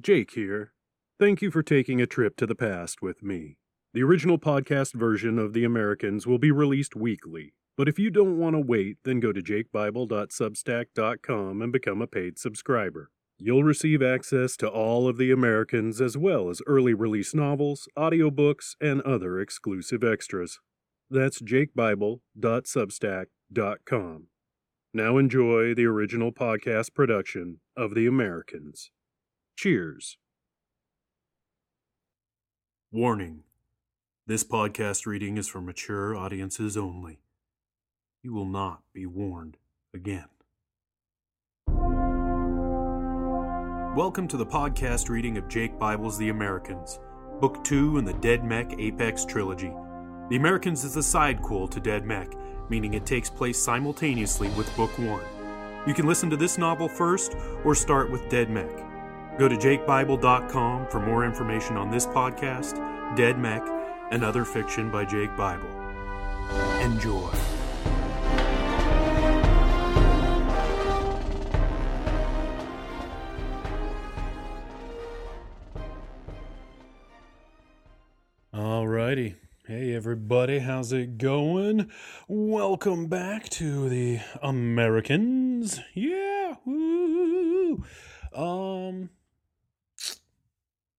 Jake here. Thank you for taking a trip to the past with me. The original podcast version of The Americans will be released weekly, but if you don't want to wait, then go to jakebible.substack.com and become a paid subscriber. You'll receive access to all of The Americans as well as early release novels, audiobooks, and other exclusive extras. That's jakebible.substack.com. Now enjoy the original podcast production of The Americans. Cheers. Warning This podcast reading is for mature audiences only. You will not be warned again. Welcome to the podcast reading of Jake Bible's The Americans, Book 2 in the Dead Mech Apex Trilogy. The Americans is a sidequel to Dead Mech, meaning it takes place simultaneously with Book 1. You can listen to this novel first or start with Dead Mech. Go to jakebible.com for more information on this podcast, Dead Mech, and other fiction by Jake Bible. Enjoy. Alrighty. Hey everybody, how's it going? Welcome back to the Americans. Yeah. Woo. Um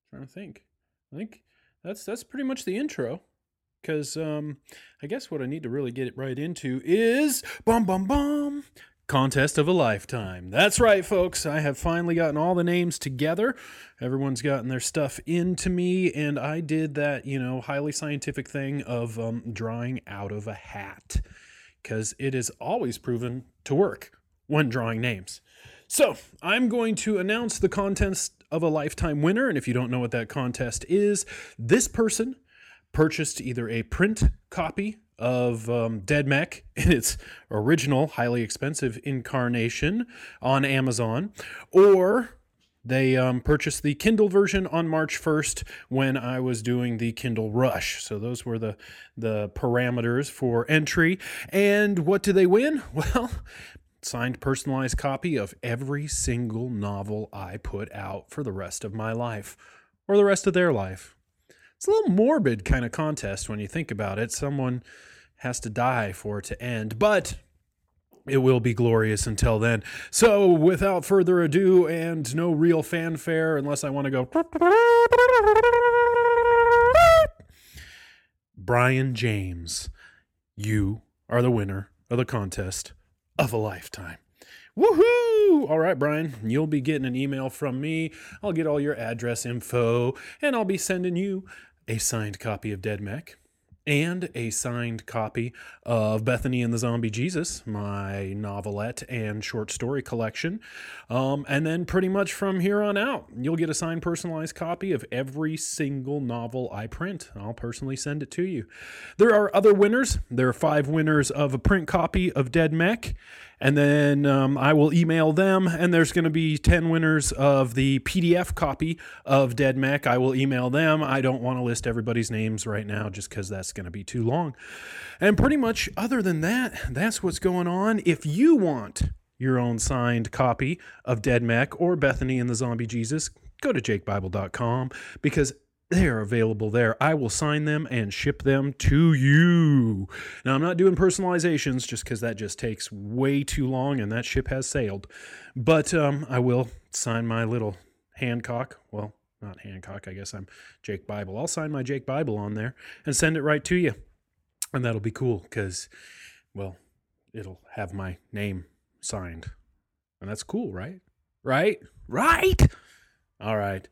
trying to think. I think that's that's pretty much the intro. Cause um I guess what I need to really get it right into is bum bum bum contest of a lifetime. That's right, folks. I have finally gotten all the names together. Everyone's gotten their stuff into me, and I did that, you know, highly scientific thing of um, drawing out of a hat because it is always proven to work when drawing names. So I'm going to announce the contest of a lifetime winner. And if you don't know what that contest is, this person purchased either a print copy of um, Dead Mech in its original, highly expensive incarnation on Amazon, or they um, purchased the Kindle version on March 1st when I was doing the Kindle Rush. So those were the the parameters for entry. And what do they win? Well, signed personalized copy of every single novel I put out for the rest of my life or the rest of their life. It's a little morbid kind of contest when you think about it. Someone has to die for it to end, but it will be glorious until then. So, without further ado and no real fanfare, unless I want to go. Brian James, you are the winner of the contest of a lifetime. Woohoo! All right, Brian, you'll be getting an email from me. I'll get all your address info, and I'll be sending you a signed copy of Dead Mech and a signed copy of Bethany and the Zombie Jesus, my novelette and short story collection. Um, and then, pretty much from here on out, you'll get a signed personalized copy of every single novel I print. I'll personally send it to you. There are other winners. There are five winners of a print copy of Dead Mech and then um, I will email them. And there's going to be 10 winners of the PDF copy of Dead Mech. I will email them. I don't want to list everybody's names right now just because that's going to be too long. And pretty much, other than that, that's what's going on. If you want your own signed copy of Dead Mech or Bethany and the Zombie Jesus, go to jakebible.com because they are available there. I will sign them and ship them to you. Now, I'm not doing personalizations just because that just takes way too long and that ship has sailed. But um, I will sign my little Hancock. Well, not Hancock. I guess I'm Jake Bible. I'll sign my Jake Bible on there and send it right to you. And that'll be cool because, well, it'll have my name signed. And that's cool, right? Right? Right? All right.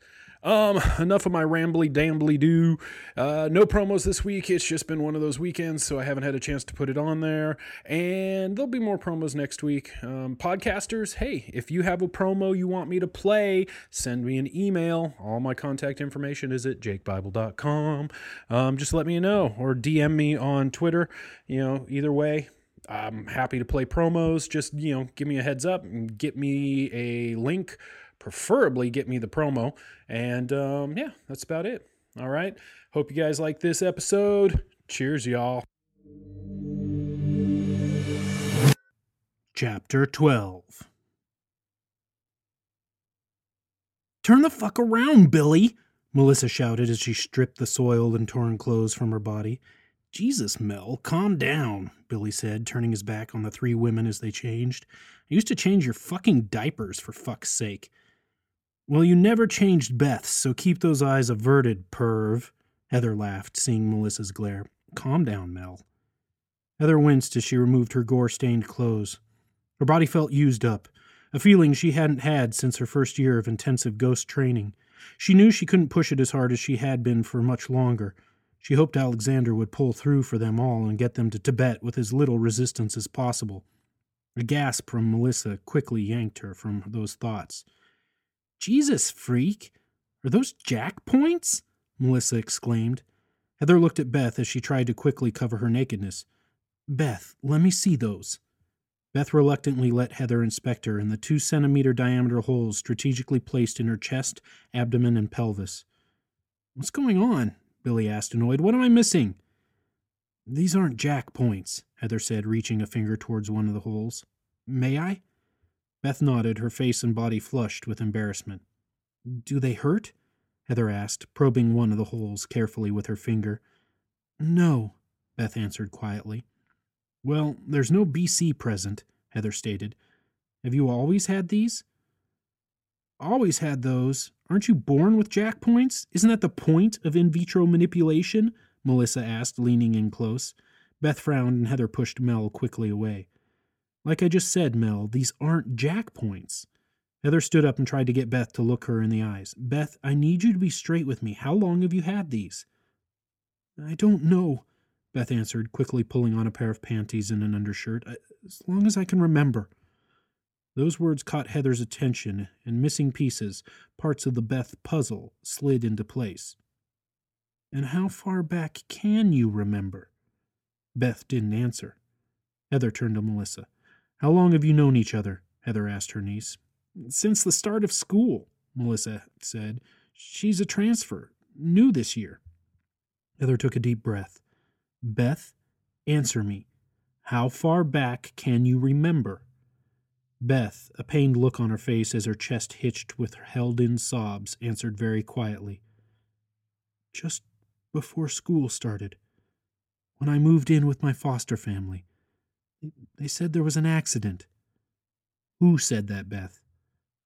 Um, enough of my rambly dambly do. Uh, no promos this week. It's just been one of those weekends, so I haven't had a chance to put it on there. And there'll be more promos next week. Um, podcasters, hey, if you have a promo you want me to play, send me an email. All my contact information is at jakebible.com. Um, just let me know or DM me on Twitter. You know, either way, I'm happy to play promos. Just, you know, give me a heads up and get me a link preferably get me the promo. And um, yeah, that's about it. All right. Hope you guys like this episode. Cheers, y'all. Chapter 12 Turn the fuck around, Billy! Melissa shouted as she stripped the soiled and torn clothes from her body. Jesus, Mel, calm down, Billy said, turning his back on the three women as they changed. I used to change your fucking diapers, for fuck's sake. Well, you never changed Beth's, so keep those eyes averted, perv. Heather laughed, seeing Melissa's glare. Calm down, Mel. Heather winced as she removed her gore stained clothes. Her body felt used up, a feeling she hadn't had since her first year of intensive ghost training. She knew she couldn't push it as hard as she had been for much longer. She hoped Alexander would pull through for them all and get them to Tibet with as little resistance as possible. A gasp from Melissa quickly yanked her from those thoughts. Jesus, freak! Are those jack points? Melissa exclaimed. Heather looked at Beth as she tried to quickly cover her nakedness. Beth, let me see those. Beth reluctantly let Heather inspect her in the two centimeter diameter holes strategically placed in her chest, abdomen, and pelvis. What's going on? Billy asked, annoyed. What am I missing? These aren't jack points, Heather said, reaching a finger towards one of the holes. May I? Beth nodded, her face and body flushed with embarrassment. Do they hurt? Heather asked, probing one of the holes carefully with her finger. No, Beth answered quietly. Well, there's no BC present, Heather stated. Have you always had these? Always had those. Aren't you born with jack points? Isn't that the point of in vitro manipulation? Melissa asked, leaning in close. Beth frowned and Heather pushed Mel quickly away. Like I just said, Mel, these aren't jack points. Heather stood up and tried to get Beth to look her in the eyes. Beth, I need you to be straight with me. How long have you had these? I don't know, Beth answered, quickly pulling on a pair of panties and an undershirt. As long as I can remember. Those words caught Heather's attention, and missing pieces, parts of the Beth puzzle, slid into place. And how far back can you remember? Beth didn't answer. Heather turned to Melissa. How long have you known each other? Heather asked her niece. Since the start of school, Melissa said. She's a transfer, new this year. Heather took a deep breath. Beth, answer me. How far back can you remember? Beth, a pained look on her face as her chest hitched with held in sobs, answered very quietly. Just before school started. When I moved in with my foster family. They said there was an accident. Who said that, Beth?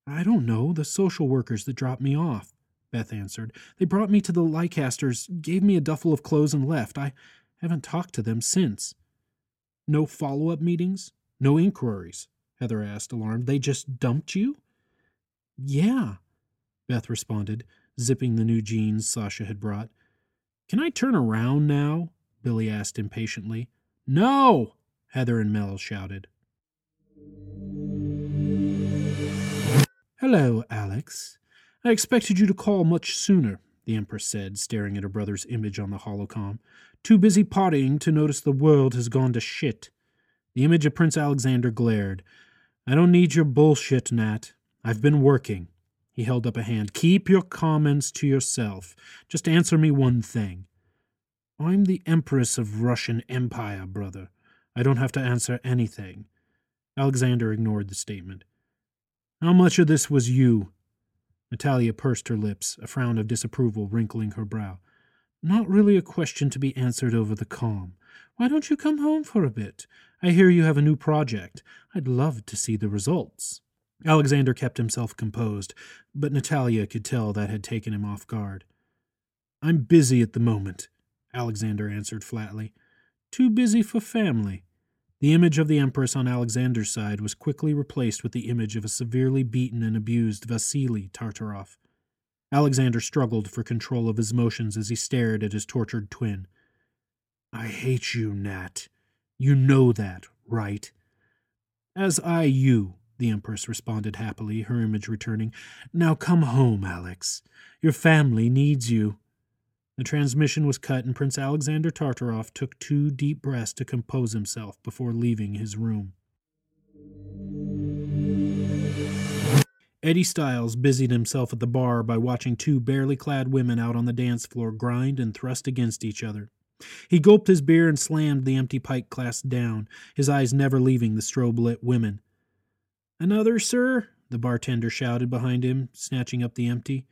I don't know. The social workers that dropped me off, Beth answered. They brought me to the Leicesters, gave me a duffel of clothes, and left. I haven't talked to them since. No follow up meetings? No inquiries? Heather asked, alarmed. They just dumped you? Yeah, Beth responded, zipping the new jeans Sasha had brought. Can I turn around now? Billy asked impatiently. No! Heather and Mel shouted. Hello, Alex. I expected you to call much sooner, the Empress said, staring at her brother's image on the holocom. Too busy partying to notice the world has gone to shit. The image of Prince Alexander glared. I don't need your bullshit, Nat. I've been working. He held up a hand. Keep your comments to yourself. Just answer me one thing. I'm the Empress of Russian Empire, brother. I don't have to answer anything. Alexander ignored the statement. How much of this was you? Natalia pursed her lips, a frown of disapproval wrinkling her brow. Not really a question to be answered over the com. Why don't you come home for a bit? I hear you have a new project. I'd love to see the results. Alexander kept himself composed, but Natalia could tell that had taken him off guard. I'm busy at the moment, Alexander answered flatly. Too busy for family. The image of the Empress on Alexander's side was quickly replaced with the image of a severely beaten and abused Vasily Tartaroff. Alexander struggled for control of his emotions as he stared at his tortured twin. I hate you, Nat. You know that, right? As I you, the Empress responded happily, her image returning. Now come home, Alex. Your family needs you. The transmission was cut, and Prince Alexander Tartaroff took two deep breaths to compose himself before leaving his room. Eddie Stiles busied himself at the bar by watching two barely clad women out on the dance floor grind and thrust against each other. He gulped his beer and slammed the empty pint glass down, his eyes never leaving the strobe lit women. Another, sir? the bartender shouted behind him, snatching up the empty.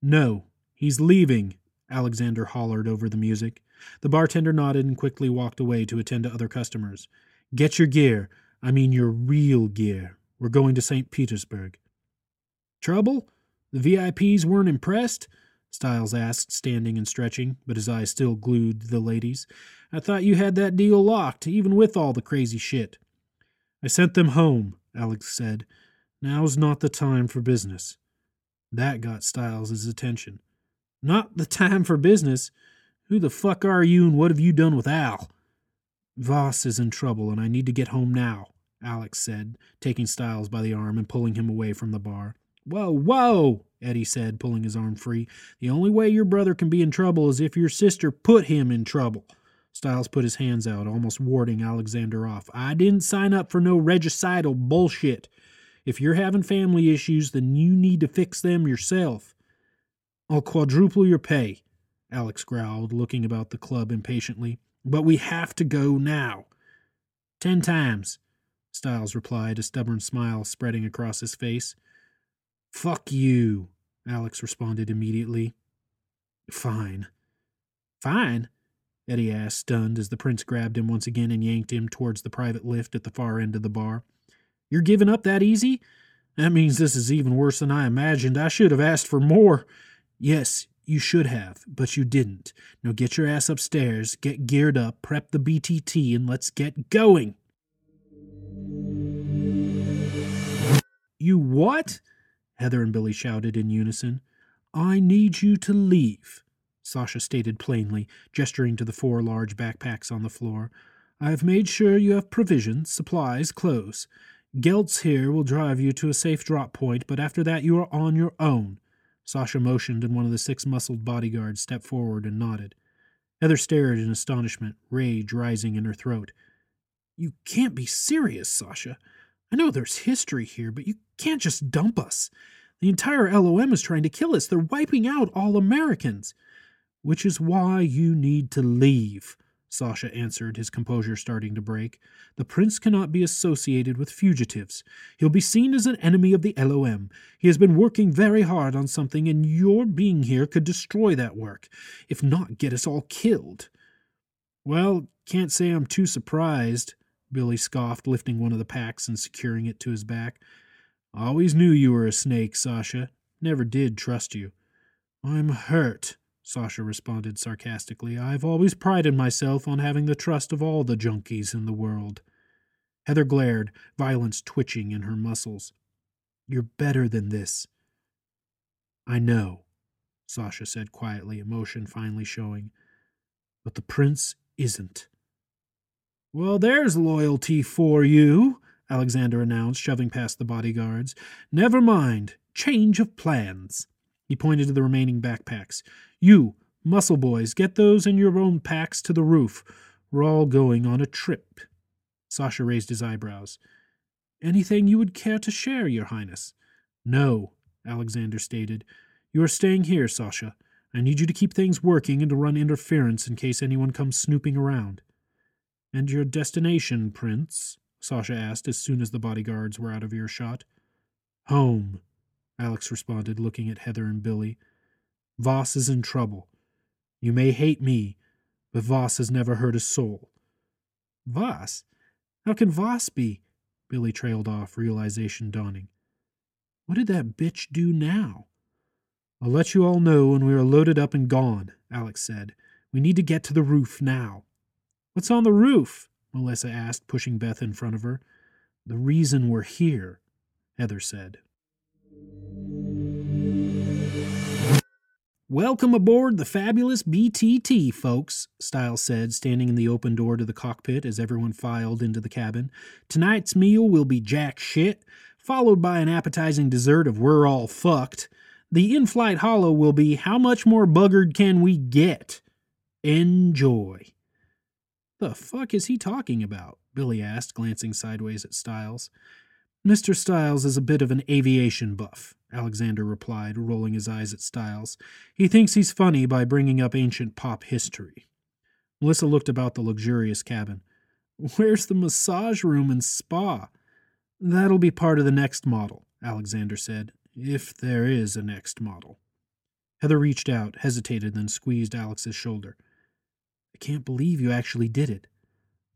No, he's leaving, Alexander hollered over the music. The bartender nodded and quickly walked away to attend to other customers. Get your gear. I mean your real gear. We're going to St. Petersburg. Trouble? The VIPs weren't impressed? Stiles asked, standing and stretching, but his eyes still glued to the ladies. I thought you had that deal locked, even with all the crazy shit. I sent them home, Alex said. Now's not the time for business. That got Stiles' attention. Not the time for business? Who the fuck are you and what have you done with Al? Voss is in trouble and I need to get home now, Alex said, taking Stiles by the arm and pulling him away from the bar. Whoa, whoa, Eddie said, pulling his arm free. The only way your brother can be in trouble is if your sister put him in trouble. Stiles put his hands out, almost warding Alexander off. I didn't sign up for no regicidal bullshit. If you're having family issues, then you need to fix them yourself. I'll quadruple your pay, Alex growled, looking about the club impatiently. But we have to go now. Ten times, Stiles replied, a stubborn smile spreading across his face. Fuck you, Alex responded immediately. Fine. Fine? Eddie asked, stunned, as the prince grabbed him once again and yanked him towards the private lift at the far end of the bar. You're giving up that easy? That means this is even worse than I imagined. I should have asked for more. Yes, you should have, but you didn't. Now get your ass upstairs, get geared up, prep the BTT, and let's get going. You what? Heather and Billy shouted in unison. I need you to leave, Sasha stated plainly, gesturing to the four large backpacks on the floor. I have made sure you have provisions, supplies, clothes. Geltz here will drive you to a safe drop point, but after that you are on your own. Sasha motioned, and one of the six muscled bodyguards stepped forward and nodded. Heather stared in astonishment, rage rising in her throat. You can't be serious, Sasha. I know there's history here, but you can't just dump us. The entire LOM is trying to kill us. They're wiping out all Americans. Which is why you need to leave, Sasha answered, his composure starting to break. The prince cannot be associated with fugitives. He'll be seen as an enemy of the LOM. He has been working very hard on something, and your being here could destroy that work, if not get us all killed. Well, can't say I'm too surprised, Billy scoffed, lifting one of the packs and securing it to his back. Always knew you were a snake, Sasha. Never did trust you. I'm hurt, Sasha responded sarcastically. I've always prided myself on having the trust of all the junkies in the world. Heather glared, violence twitching in her muscles. You're better than this. I know, Sasha said quietly, emotion finally showing. But the prince isn't. Well, there's loyalty for you, Alexander announced, shoving past the bodyguards. Never mind. Change of plans. He pointed to the remaining backpacks. You, muscle boys, get those in your own packs to the roof. We're all going on a trip. Sasha raised his eyebrows. Anything you would care to share, Your Highness? No, Alexander stated. You are staying here, Sasha. I need you to keep things working and to run interference in case anyone comes snooping around. And your destination, Prince? Sasha asked as soon as the bodyguards were out of earshot. Home, Alex responded, looking at Heather and Billy. Voss is in trouble. You may hate me, but Voss has never hurt a soul. Voss? How can Voss be? Billy trailed off, realization dawning. What did that bitch do now? I'll let you all know when we are loaded up and gone, Alex said. We need to get to the roof now. What's on the roof? Melissa asked, pushing Beth in front of her. The reason we're here, Heather said. Welcome aboard the fabulous BTT, folks, Stiles said, standing in the open door to the cockpit as everyone filed into the cabin. Tonight's meal will be jack shit, followed by an appetizing dessert of We're All Fucked. The in flight holo will be How much more buggered can we get? Enjoy. The fuck is he talking about? Billy asked, glancing sideways at Stiles. Mr. Stiles is a bit of an aviation buff, Alexander replied, rolling his eyes at Stiles. He thinks he's funny by bringing up ancient pop history. Melissa looked about the luxurious cabin. Where's the massage room and spa? That'll be part of the next model, Alexander said, if there is a next model. Heather reached out, hesitated, then squeezed Alex's shoulder. I can't believe you actually did it.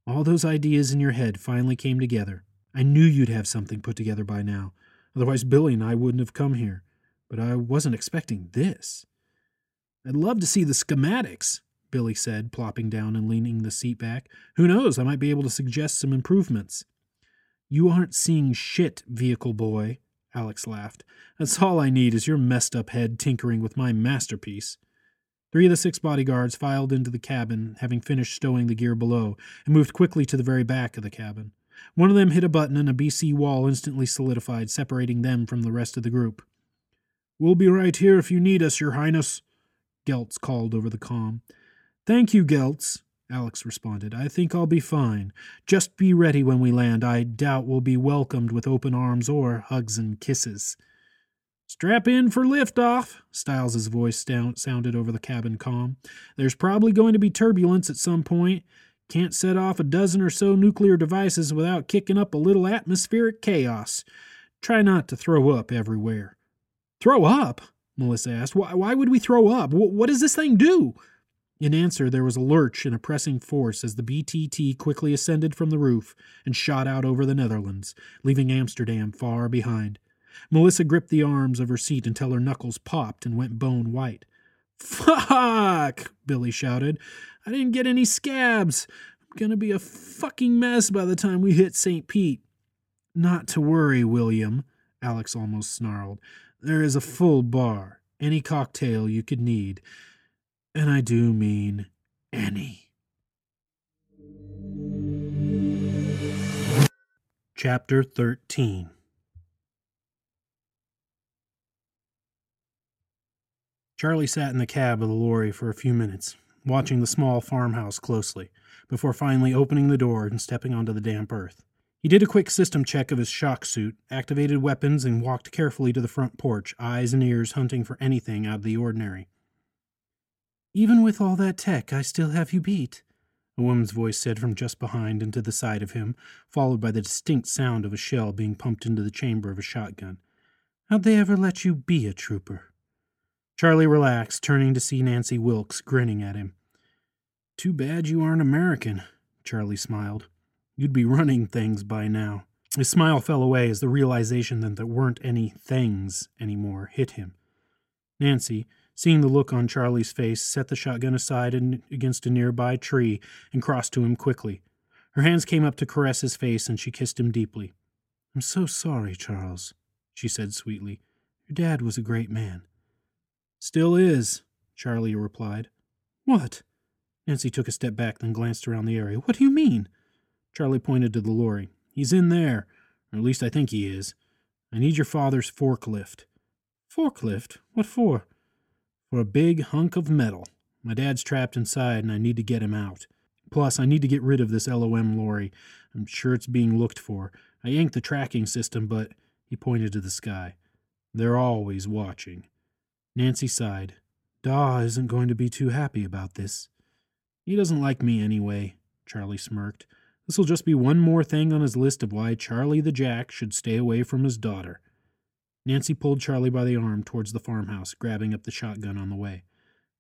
All those ideas in your head finally came together. I knew you'd have something put together by now. Otherwise, Billy and I wouldn't have come here. But I wasn't expecting this. I'd love to see the schematics, Billy said, plopping down and leaning the seat back. Who knows, I might be able to suggest some improvements. You aren't seeing shit, vehicle boy, Alex laughed. That's all I need is your messed up head tinkering with my masterpiece. Three of the six bodyguards filed into the cabin, having finished stowing the gear below, and moved quickly to the very back of the cabin. One of them hit a button, and a BC wall instantly solidified, separating them from the rest of the group. We'll be right here if you need us, Your Highness, Geltz called over the com. Thank you, Geltz, Alex responded. I think I'll be fine. Just be ready when we land. I doubt we'll be welcomed with open arms or hugs and kisses. Strap in for liftoff, Stiles's voice sounded over the cabin com. There's probably going to be turbulence at some point. Can't set off a dozen or so nuclear devices without kicking up a little atmospheric chaos. Try not to throw up everywhere. Throw up? Melissa asked. Why, why would we throw up? W- what does this thing do? In answer, there was a lurch and a pressing force as the BTT quickly ascended from the roof and shot out over the Netherlands, leaving Amsterdam far behind. Melissa gripped the arms of her seat until her knuckles popped and went bone white. Fuck! Billy shouted. I didn't get any scabs. I'm gonna be a fucking mess by the time we hit St. Pete. Not to worry, William, Alex almost snarled. There is a full bar, any cocktail you could need. And I do mean any. Chapter 13 Charlie sat in the cab of the lorry for a few minutes, watching the small farmhouse closely, before finally opening the door and stepping onto the damp earth. He did a quick system check of his shock suit, activated weapons, and walked carefully to the front porch, eyes and ears hunting for anything out of the ordinary. Even with all that tech, I still have you beat, a woman's voice said from just behind and to the side of him, followed by the distinct sound of a shell being pumped into the chamber of a shotgun. How'd they ever let you be a trooper? Charlie relaxed, turning to see Nancy Wilkes grinning at him. Too bad you aren't American, Charlie smiled. You'd be running things by now. His smile fell away as the realization that there weren't any things anymore hit him. Nancy, Seeing the look on Charlie's face, set the shotgun aside and against a nearby tree and crossed to him quickly. Her hands came up to caress his face, and she kissed him deeply. I'm so sorry, Charles, she said sweetly. Your dad was a great man. Still is, Charlie replied. What? Nancy took a step back, then glanced around the area. What do you mean? Charlie pointed to the lorry. He's in there, or at least I think he is. I need your father's forklift. Forklift? What for? for a big hunk of metal. My dad's trapped inside and I need to get him out. Plus, I need to get rid of this LOM lorry. I'm sure it's being looked for. I yanked the tracking system, but he pointed to the sky. They're always watching. Nancy sighed. Daw isn't going to be too happy about this. He doesn't like me anyway, Charlie smirked. This'll just be one more thing on his list of why Charlie the Jack should stay away from his daughter. Nancy pulled Charlie by the arm towards the farmhouse, grabbing up the shotgun on the way.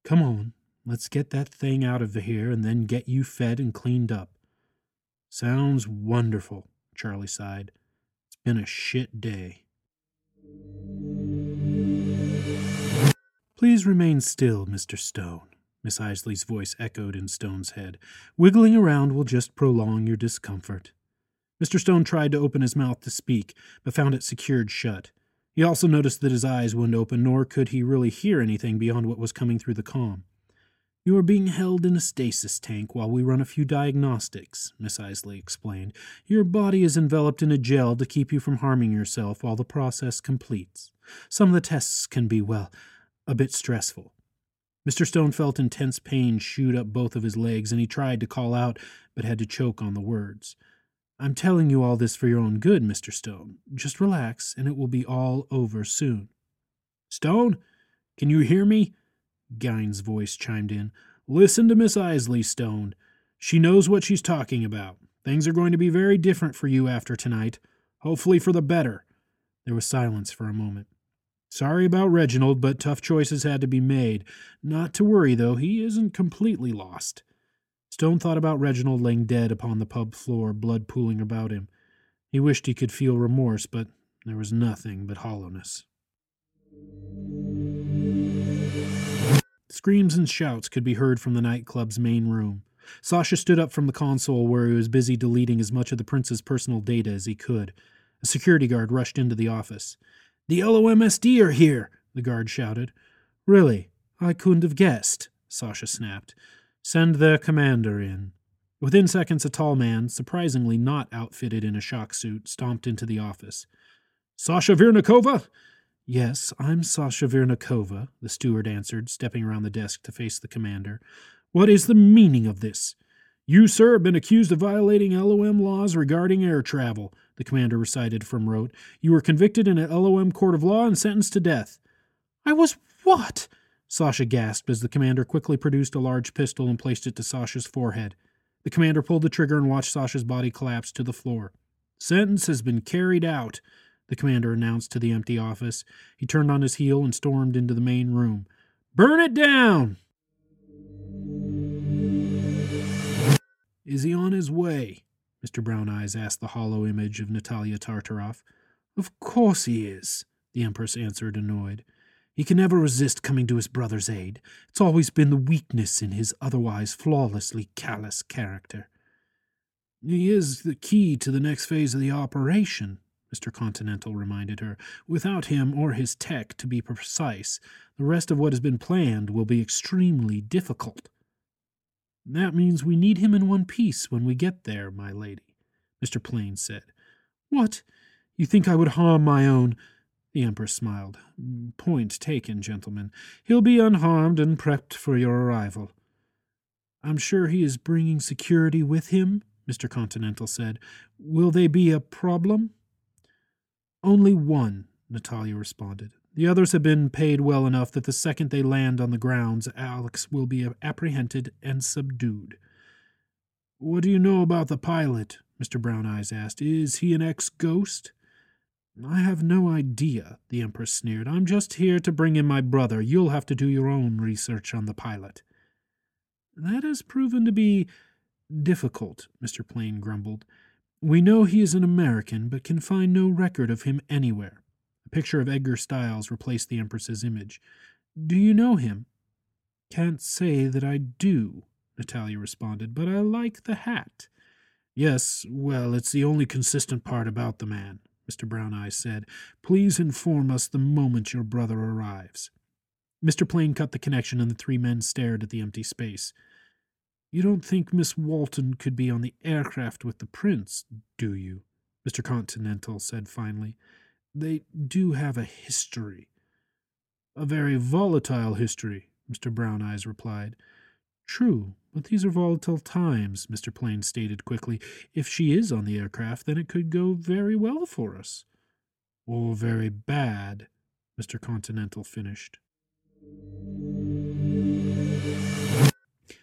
Come on, let's get that thing out of here and then get you fed and cleaned up. Sounds wonderful, Charlie sighed. It's been a shit day. Please remain still, Mr. Stone, Miss Isley's voice echoed in Stone's head. Wiggling around will just prolong your discomfort. Mr. Stone tried to open his mouth to speak, but found it secured shut. He also noticed that his eyes wouldn't open, nor could he really hear anything beyond what was coming through the com. You are being held in a stasis tank while we run a few diagnostics, Miss Isley explained. Your body is enveloped in a gel to keep you from harming yourself while the process completes. Some of the tests can be, well, a bit stressful. Mr. Stone felt intense pain shoot up both of his legs, and he tried to call out, but had to choke on the words. I'm telling you all this for your own good, Mr. Stone. Just relax, and it will be all over soon. Stone, can you hear me? Gein's voice chimed in. Listen to Miss Isley, Stone. She knows what she's talking about. Things are going to be very different for you after tonight, hopefully for the better. There was silence for a moment. Sorry about Reginald, but tough choices had to be made. Not to worry, though, he isn't completely lost. Stone thought about Reginald laying dead upon the pub floor, blood pooling about him. He wished he could feel remorse, but there was nothing but hollowness. Screams and shouts could be heard from the nightclub's main room. Sasha stood up from the console where he was busy deleting as much of the prince's personal data as he could. A security guard rushed into the office. The LOMSD are here, the guard shouted. Really? I couldn't have guessed, Sasha snapped. Send their commander in. Within seconds, a tall man, surprisingly not outfitted in a shock suit, stomped into the office. Sasha Virnikova? Yes, I'm Sasha Virnikova, the steward answered, stepping around the desk to face the commander. What is the meaning of this? You, sir, have been accused of violating LOM laws regarding air travel, the commander recited from rote. You were convicted in an LOM court of law and sentenced to death. I was what? Sasha gasped as the commander quickly produced a large pistol and placed it to Sasha's forehead. The commander pulled the trigger and watched Sasha's body collapse to the floor. Sentence has been carried out, the commander announced to the empty office. He turned on his heel and stormed into the main room. Burn it down! Is he on his way? Mr. Brown Eyes asked the holo image of Natalia Tartaroff. Of course he is, the Empress answered, annoyed. He can never resist coming to his brother's aid. It's always been the weakness in his otherwise flawlessly callous character. He is the key to the next phase of the operation, Mr. Continental reminded her. Without him, or his tech, to be precise, the rest of what has been planned will be extremely difficult. That means we need him in one piece when we get there, my lady, Mr. Plain said. What? You think I would harm my own? The Empress smiled. Point taken, gentlemen. He'll be unharmed and prepped for your arrival. I'm sure he is bringing security with him, Mr. Continental said. Will they be a problem? Only one, Natalia responded. The others have been paid well enough that the second they land on the grounds, Alex will be apprehended and subdued. What do you know about the pilot? Mr. Brown Eyes asked. Is he an ex ghost? I have no idea, the Empress sneered. I'm just here to bring in my brother. You'll have to do your own research on the pilot. That has proven to be difficult, Mr. Plain grumbled. We know he is an American, but can find no record of him anywhere picture of Edgar Stiles replaced the Empress's image. Do you know him? Can't say that I do, Natalia responded, but I like the hat. Yes, well, it's the only consistent part about the man, Mr. Brown Eyes said. Please inform us the moment your brother arrives. Mr. Plain cut the connection, and the three men stared at the empty space. You don't think Miss Walton could be on the aircraft with the prince, do you? Mr. Continental said finally. They do have a history. A very volatile history, Mr. Brown Eyes replied. True, but these are volatile times, Mr. Plain stated quickly. If she is on the aircraft, then it could go very well for us. Or very bad, Mr. Continental finished.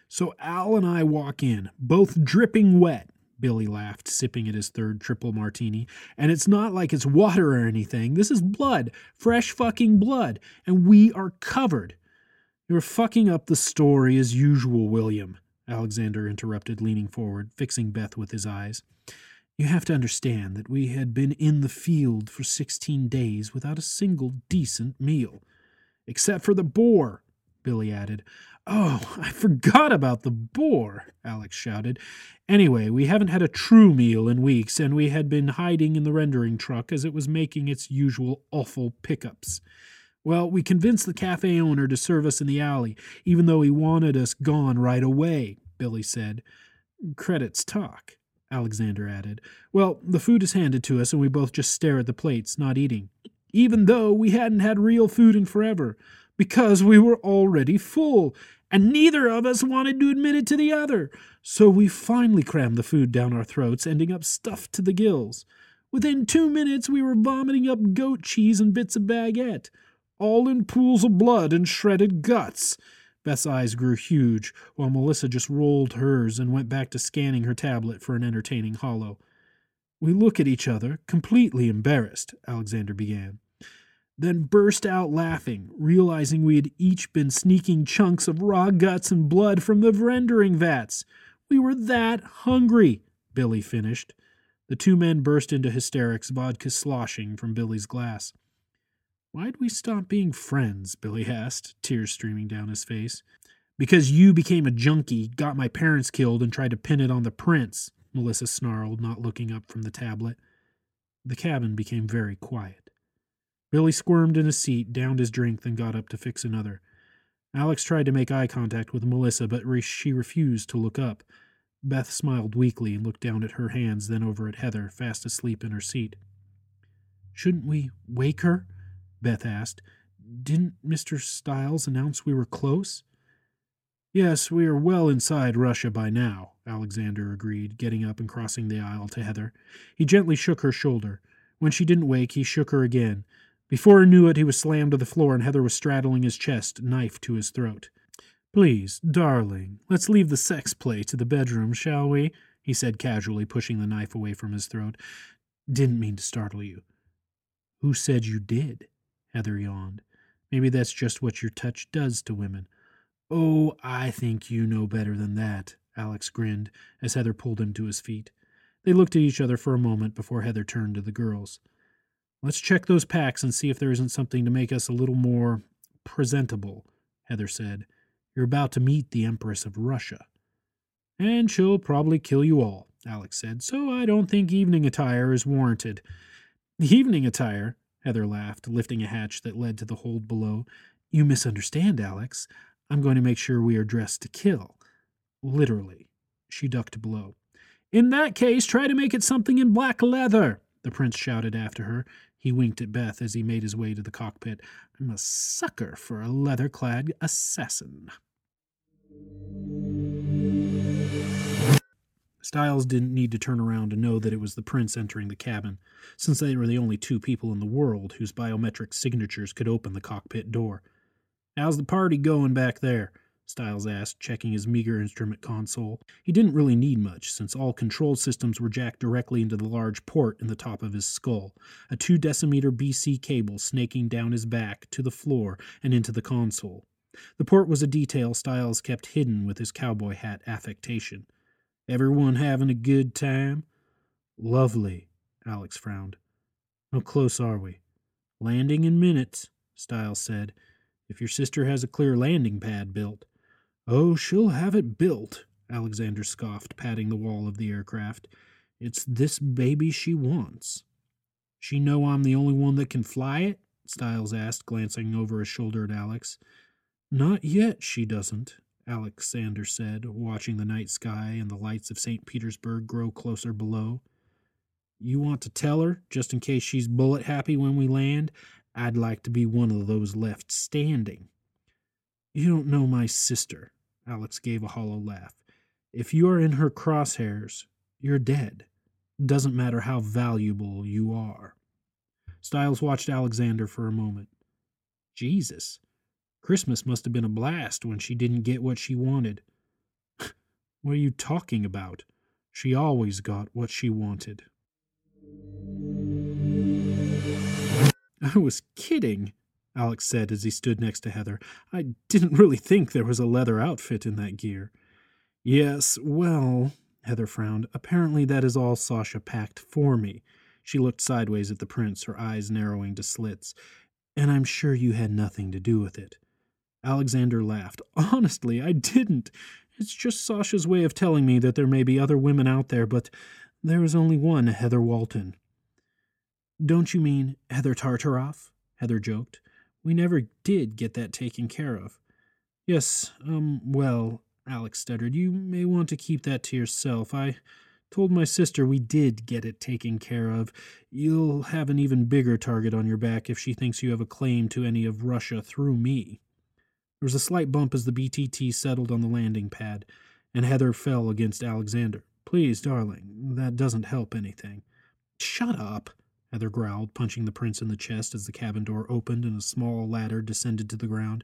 So Al and I walk in, both dripping wet, Billy laughed, sipping at his third triple martini. And it's not like it's water or anything. This is blood, fresh fucking blood, and we are covered. You're fucking up the story as usual, William, Alexander interrupted, leaning forward, fixing Beth with his eyes. You have to understand that we had been in the field for 16 days without a single decent meal. Except for the boar, Billy added. Oh, I forgot about the boar, Alex shouted. Anyway, we haven't had a true meal in weeks, and we had been hiding in the rendering truck as it was making its usual awful pickups. Well, we convinced the cafe owner to serve us in the alley, even though he wanted us gone right away, Billy said. Credits talk, Alexander added. Well, the food is handed to us, and we both just stare at the plates, not eating. Even though we hadn't had real food in forever because we were already full, and neither of us wanted to admit it to the other. So we finally crammed the food down our throats, ending up stuffed to the gills. Within two minutes, we were vomiting up goat cheese and bits of baguette, all in pools of blood and shredded guts. Beth's eyes grew huge, while Melissa just rolled hers and went back to scanning her tablet for an entertaining holo. We look at each other, completely embarrassed, Alexander began, then burst out laughing, realizing we had each been sneaking chunks of raw guts and blood from the rendering vats. We were that hungry, Billy finished. The two men burst into hysterics, vodka sloshing from Billy's glass. Why'd we stop being friends? Billy asked, tears streaming down his face. Because you became a junkie, got my parents killed, and tried to pin it on the prince, Melissa snarled, not looking up from the tablet. The cabin became very quiet. Billy squirmed in his seat, downed his drink, then got up to fix another. Alex tried to make eye contact with Melissa, but she refused to look up. Beth smiled weakly and looked down at her hands, then over at Heather, fast asleep in her seat. Shouldn't we wake her? Beth asked. Didn't Mr. Stiles announce we were close? Yes, we are well inside Russia by now, Alexander agreed, getting up and crossing the aisle to Heather. He gently shook her shoulder. When she didn't wake, he shook her again. Before he knew it, he was slammed to the floor and Heather was straddling his chest, knife to his throat. Please, darling, let's leave the sex play to the bedroom, shall we? he said casually, pushing the knife away from his throat. Didn't mean to startle you. Who said you did? Heather yawned. Maybe that's just what your touch does to women. Oh, I think you know better than that, Alex grinned as Heather pulled him to his feet. They looked at each other for a moment before Heather turned to the girls. Let's check those packs and see if there isn't something to make us a little more presentable, Heather said. You're about to meet the Empress of Russia. And she'll probably kill you all, Alex said, so I don't think evening attire is warranted. Evening attire? Heather laughed, lifting a hatch that led to the hold below. You misunderstand, Alex. I'm going to make sure we are dressed to kill. Literally. She ducked below. In that case, try to make it something in black leather, the prince shouted after her. He winked at Beth as he made his way to the cockpit. I'm a sucker for a leather clad assassin. Stiles didn't need to turn around to know that it was the prince entering the cabin, since they were the only two people in the world whose biometric signatures could open the cockpit door. How's the party going back there? Stiles asked, checking his meager instrument console. He didn't really need much, since all control systems were jacked directly into the large port in the top of his skull, a two decimeter BC cable snaking down his back to the floor and into the console. The port was a detail Stiles kept hidden with his cowboy hat affectation. Everyone having a good time? Lovely, Alex frowned. How close are we? Landing in minutes, Stiles said if your sister has a clear landing pad built. Oh, she'll have it built, Alexander scoffed, patting the wall of the aircraft. It's this baby she wants. She know I'm the only one that can fly it? Stiles asked, glancing over his shoulder at Alex. Not yet, she doesn't, Alexander said, watching the night sky and the lights of St. Petersburg grow closer below. You want to tell her, just in case she's bullet happy when we land? I'd like to be one of those left standing. You don't know my sister, Alex gave a hollow laugh. If you are in her crosshairs, you're dead. Doesn't matter how valuable you are. Stiles watched Alexander for a moment. Jesus, Christmas must have been a blast when she didn't get what she wanted. what are you talking about? She always got what she wanted. I was kidding, Alex said as he stood next to Heather. I didn't really think there was a leather outfit in that gear. Yes, well, Heather frowned. Apparently that is all Sasha packed for me. She looked sideways at the prince, her eyes narrowing to slits. And I'm sure you had nothing to do with it. Alexander laughed. Honestly, I didn't. It's just Sasha's way of telling me that there may be other women out there, but there is only one Heather Walton. Don't you mean Heather Tartaroff? Heather joked. We never did get that taken care of. Yes, um, well, Alex stuttered, you may want to keep that to yourself. I told my sister we did get it taken care of. You'll have an even bigger target on your back if she thinks you have a claim to any of Russia through me. There was a slight bump as the BTT settled on the landing pad, and Heather fell against Alexander. Please, darling, that doesn't help anything. Shut up, Heather growled, punching the prince in the chest as the cabin door opened and a small ladder descended to the ground.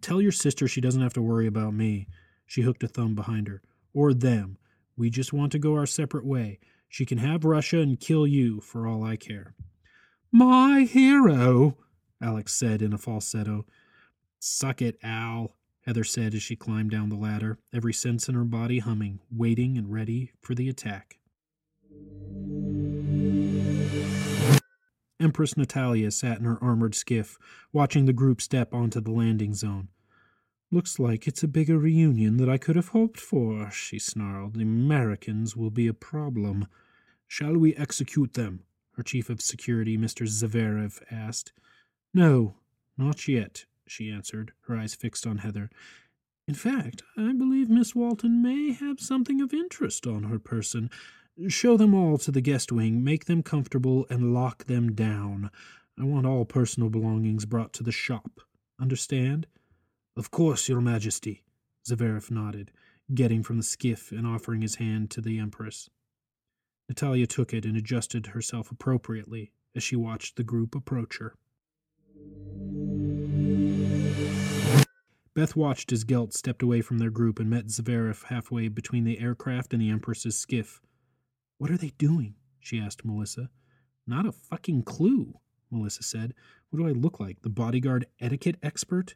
Tell your sister she doesn't have to worry about me. She hooked a thumb behind her. Or them. We just want to go our separate way. She can have Russia and kill you for all I care. My hero, Alex said in a falsetto. Suck it, Al, Heather said as she climbed down the ladder, every sense in her body humming, waiting and ready for the attack. Empress Natalia sat in her armored skiff, watching the group step onto the landing zone. Looks like it's a bigger reunion than I could have hoped for, she snarled. The Americans will be a problem. Shall we execute them? Her chief of security, Mr. Zverev, asked. No, not yet, she answered, her eyes fixed on Heather. In fact, I believe Miss Walton may have something of interest on her person. Show them all to the guest wing, make them comfortable, and lock them down. I want all personal belongings brought to the shop. Understand? Of course, Your Majesty, Zverev nodded, getting from the skiff and offering his hand to the Empress. Natalia took it and adjusted herself appropriately as she watched the group approach her. Beth watched as Gelt stepped away from their group and met Zverev halfway between the aircraft and the Empress's skiff. What are they doing? she asked Melissa. Not a fucking clue, Melissa said. What do I look like? The bodyguard etiquette expert?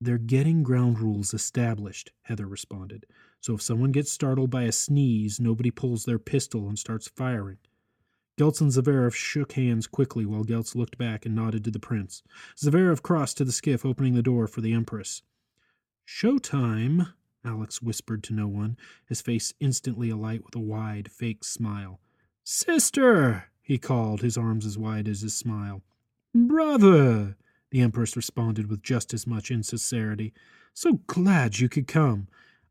They're getting ground rules established, Heather responded. So if someone gets startled by a sneeze, nobody pulls their pistol and starts firing. Geltz and Zverev shook hands quickly while Geltz looked back and nodded to the prince. Zverev crossed to the skiff, opening the door for the Empress. Showtime, Alex whispered to no one, his face instantly alight with a wide, fake smile. Sister! he called, his arms as wide as his smile. Brother! the Empress responded with just as much insincerity. So glad you could come.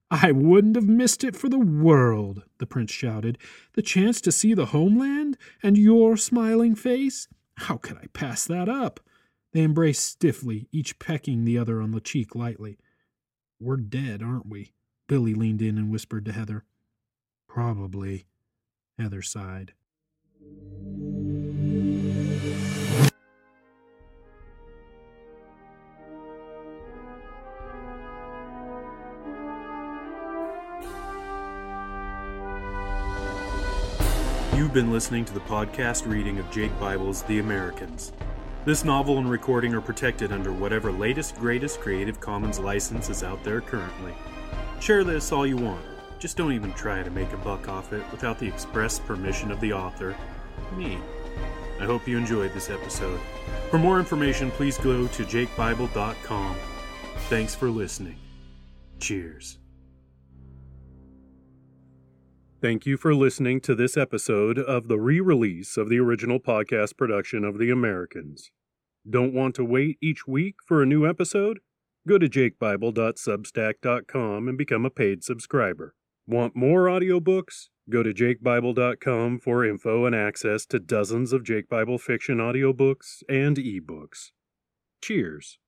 I wouldn't have missed it for the world, the prince shouted. The chance to see the homeland and your smiling face? How could I pass that up? They embraced stiffly, each pecking the other on the cheek lightly. We're dead, aren't we? Billy leaned in and whispered to Heather. Probably. Heather sighed. You've been listening to the podcast reading of Jake Bible's The Americans. This novel and recording are protected under whatever latest, greatest Creative Commons license is out there currently. Share this all you want, just don't even try to make a buck off it without the express permission of the author, me. I hope you enjoyed this episode. For more information, please go to jakebible.com. Thanks for listening. Cheers. Thank you for listening to this episode of the re release of the original podcast production of The Americans. Don't want to wait each week for a new episode? Go to jakebible.substack.com and become a paid subscriber. Want more audiobooks? Go to jakebible.com for info and access to dozens of Jake Bible fiction audiobooks and ebooks. Cheers.